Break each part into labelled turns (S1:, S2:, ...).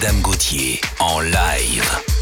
S1: Adam Gauthier en live.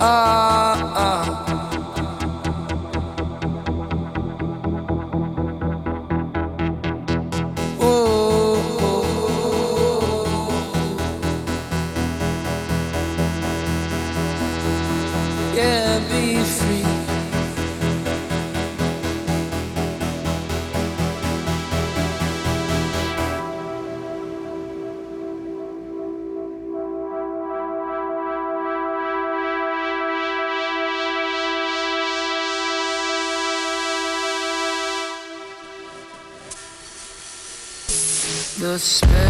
S1: ah. ah.
S2: spell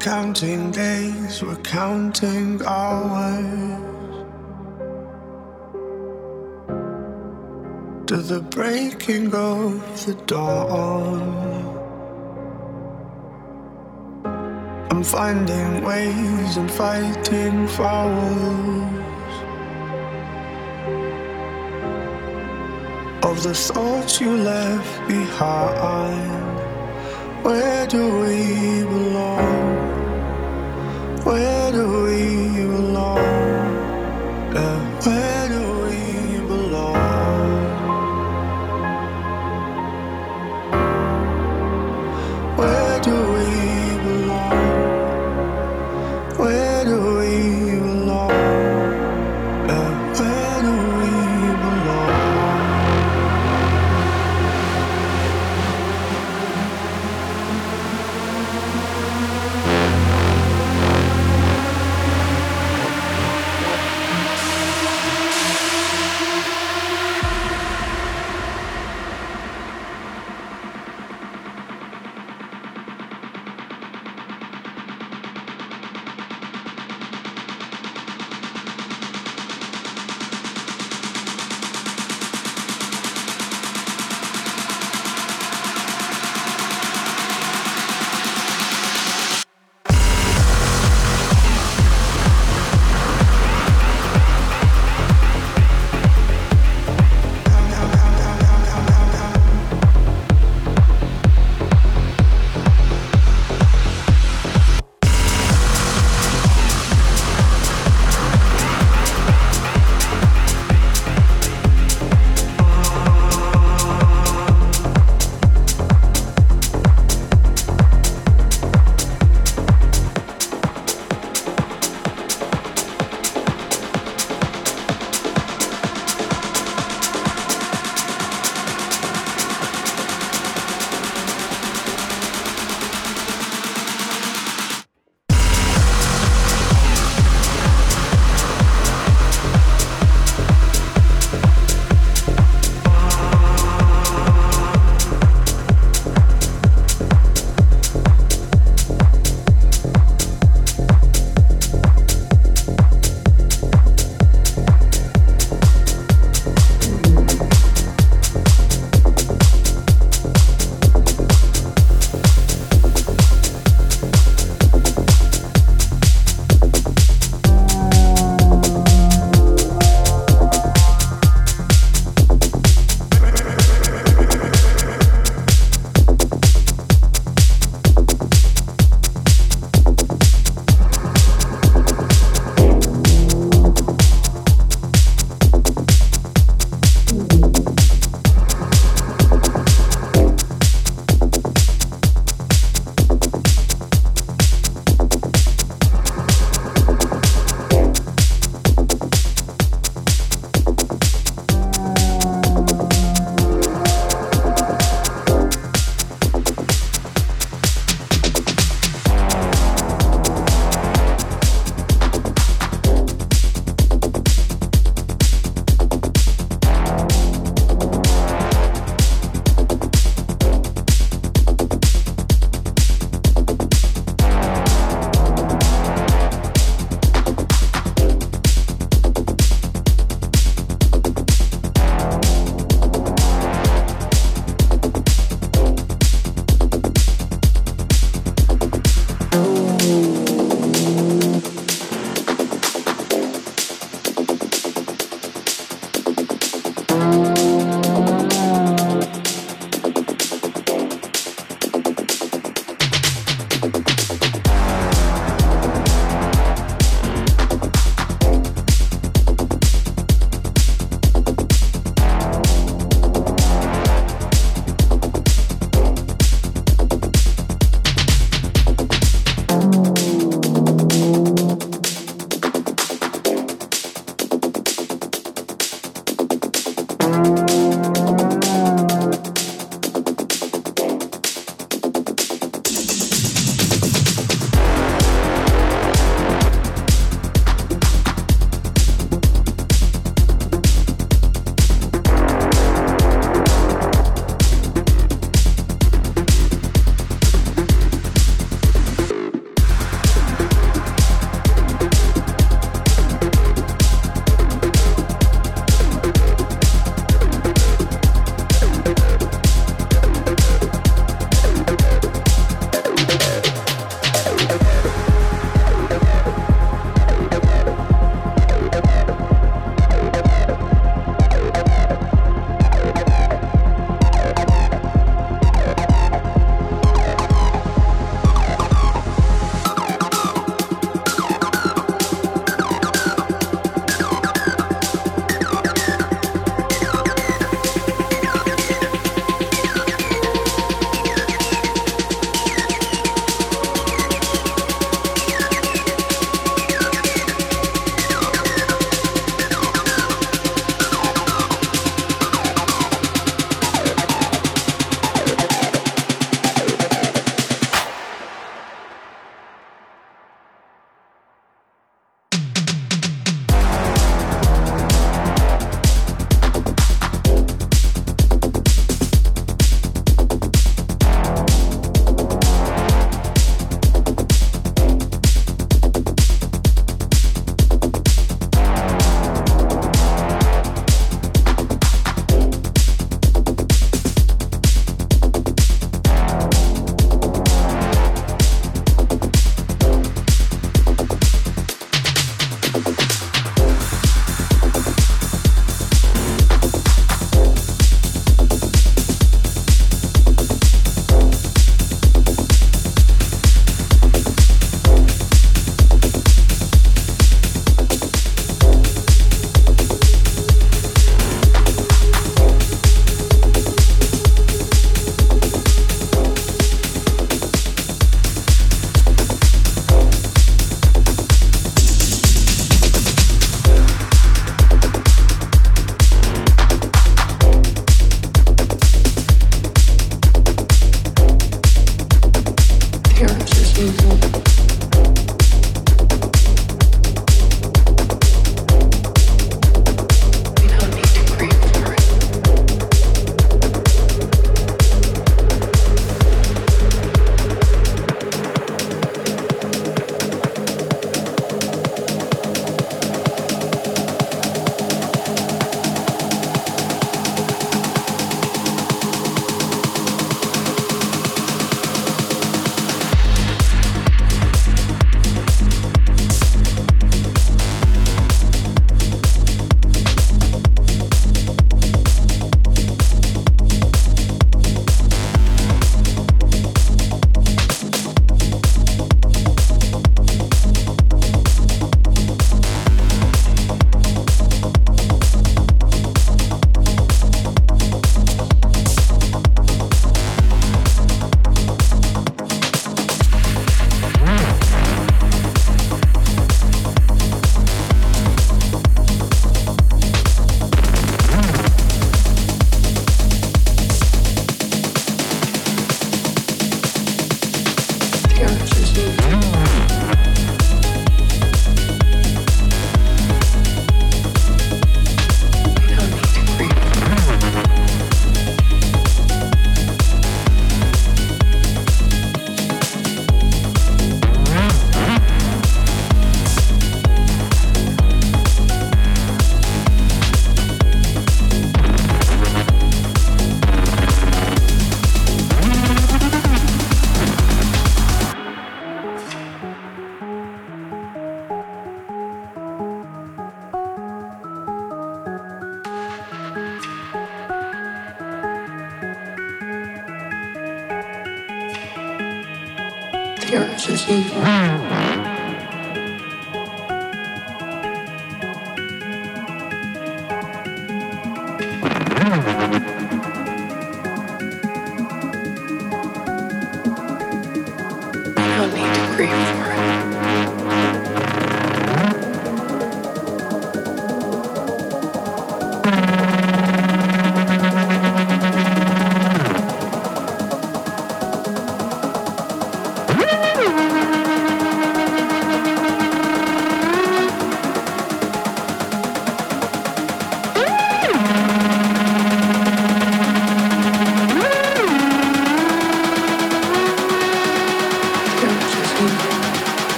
S2: counting days, we're counting hours to the breaking of the dawn. I'm finding ways and fighting fouls of the thoughts you left behind. Where do we belong? Where do we belong? Yeah, where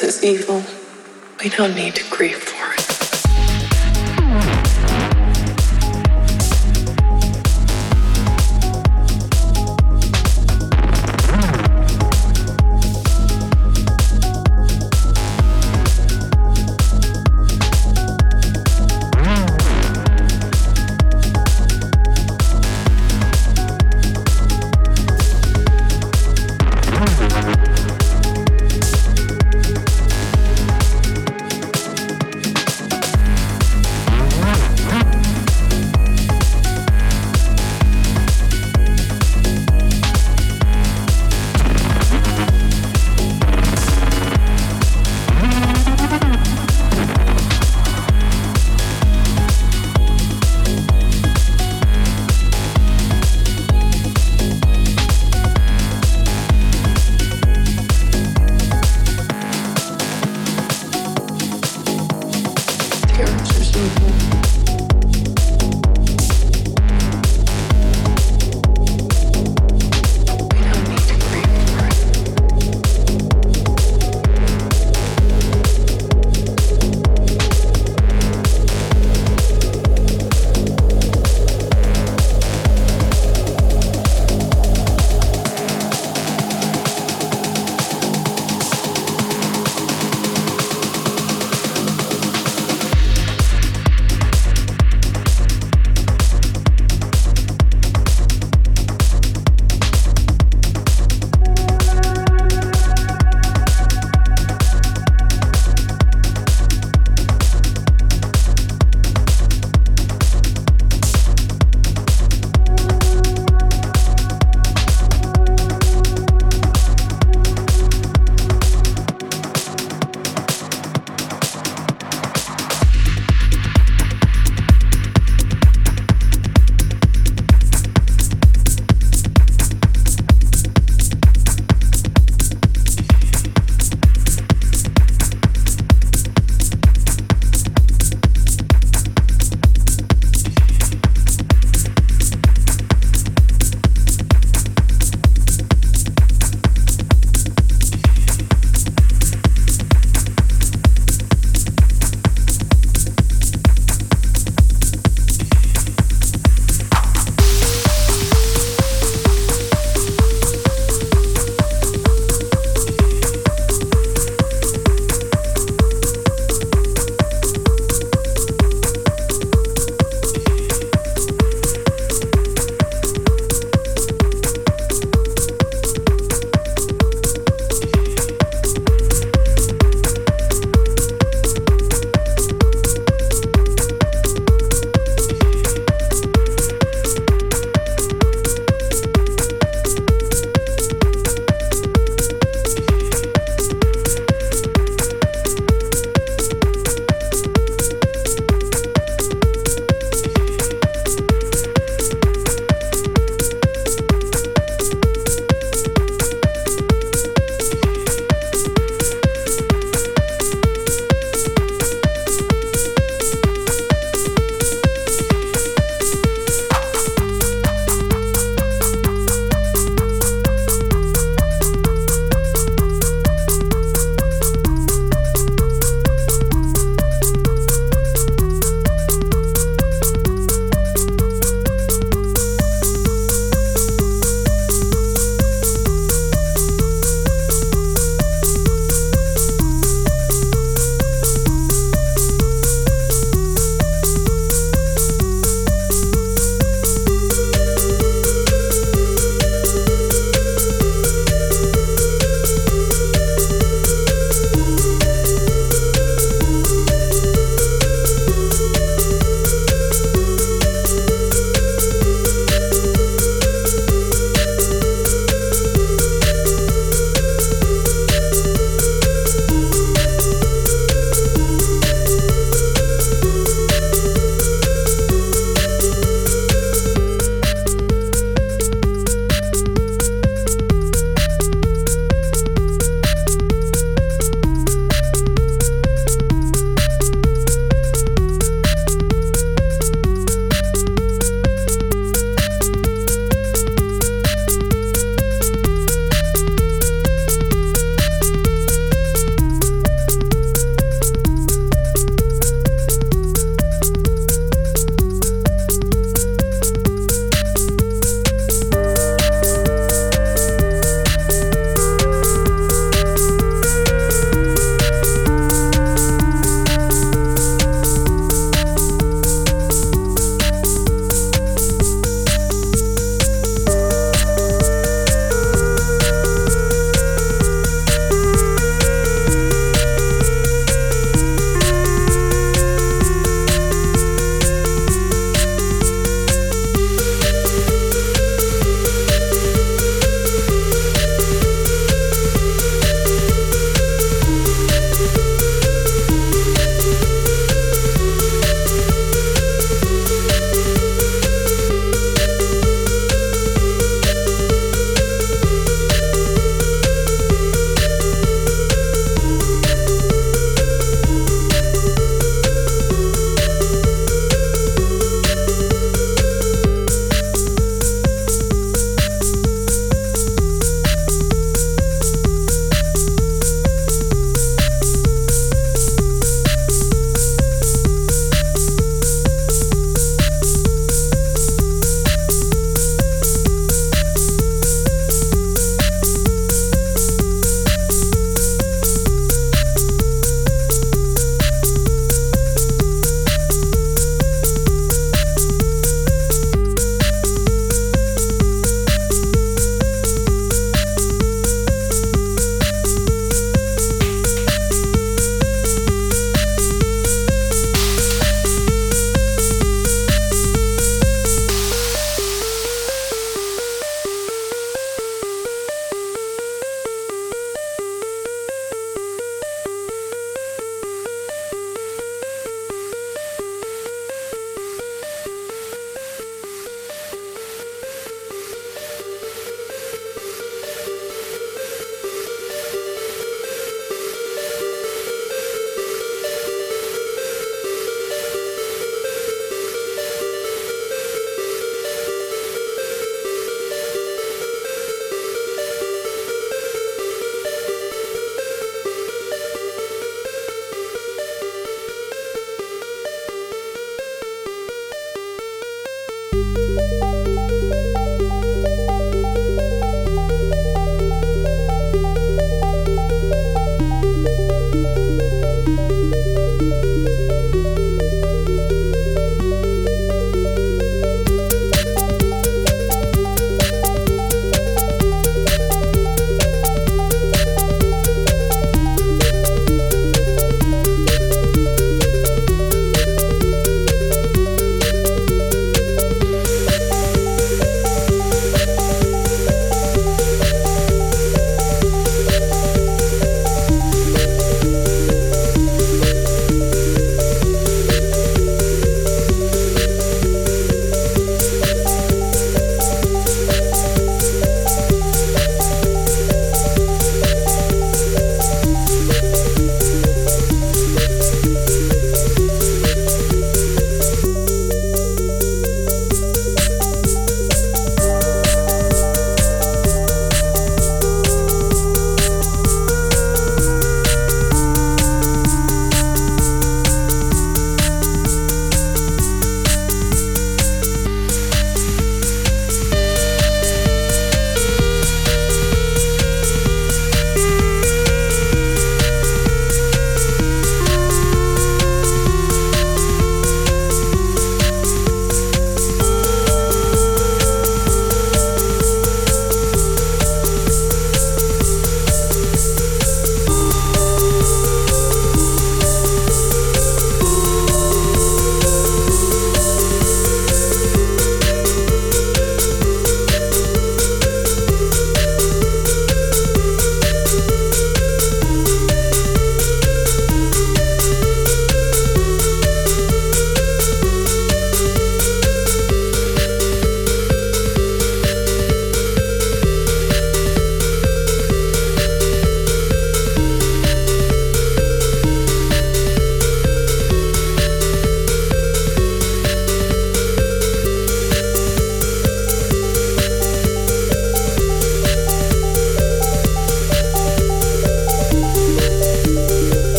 S3: is evil. We don't need to grieve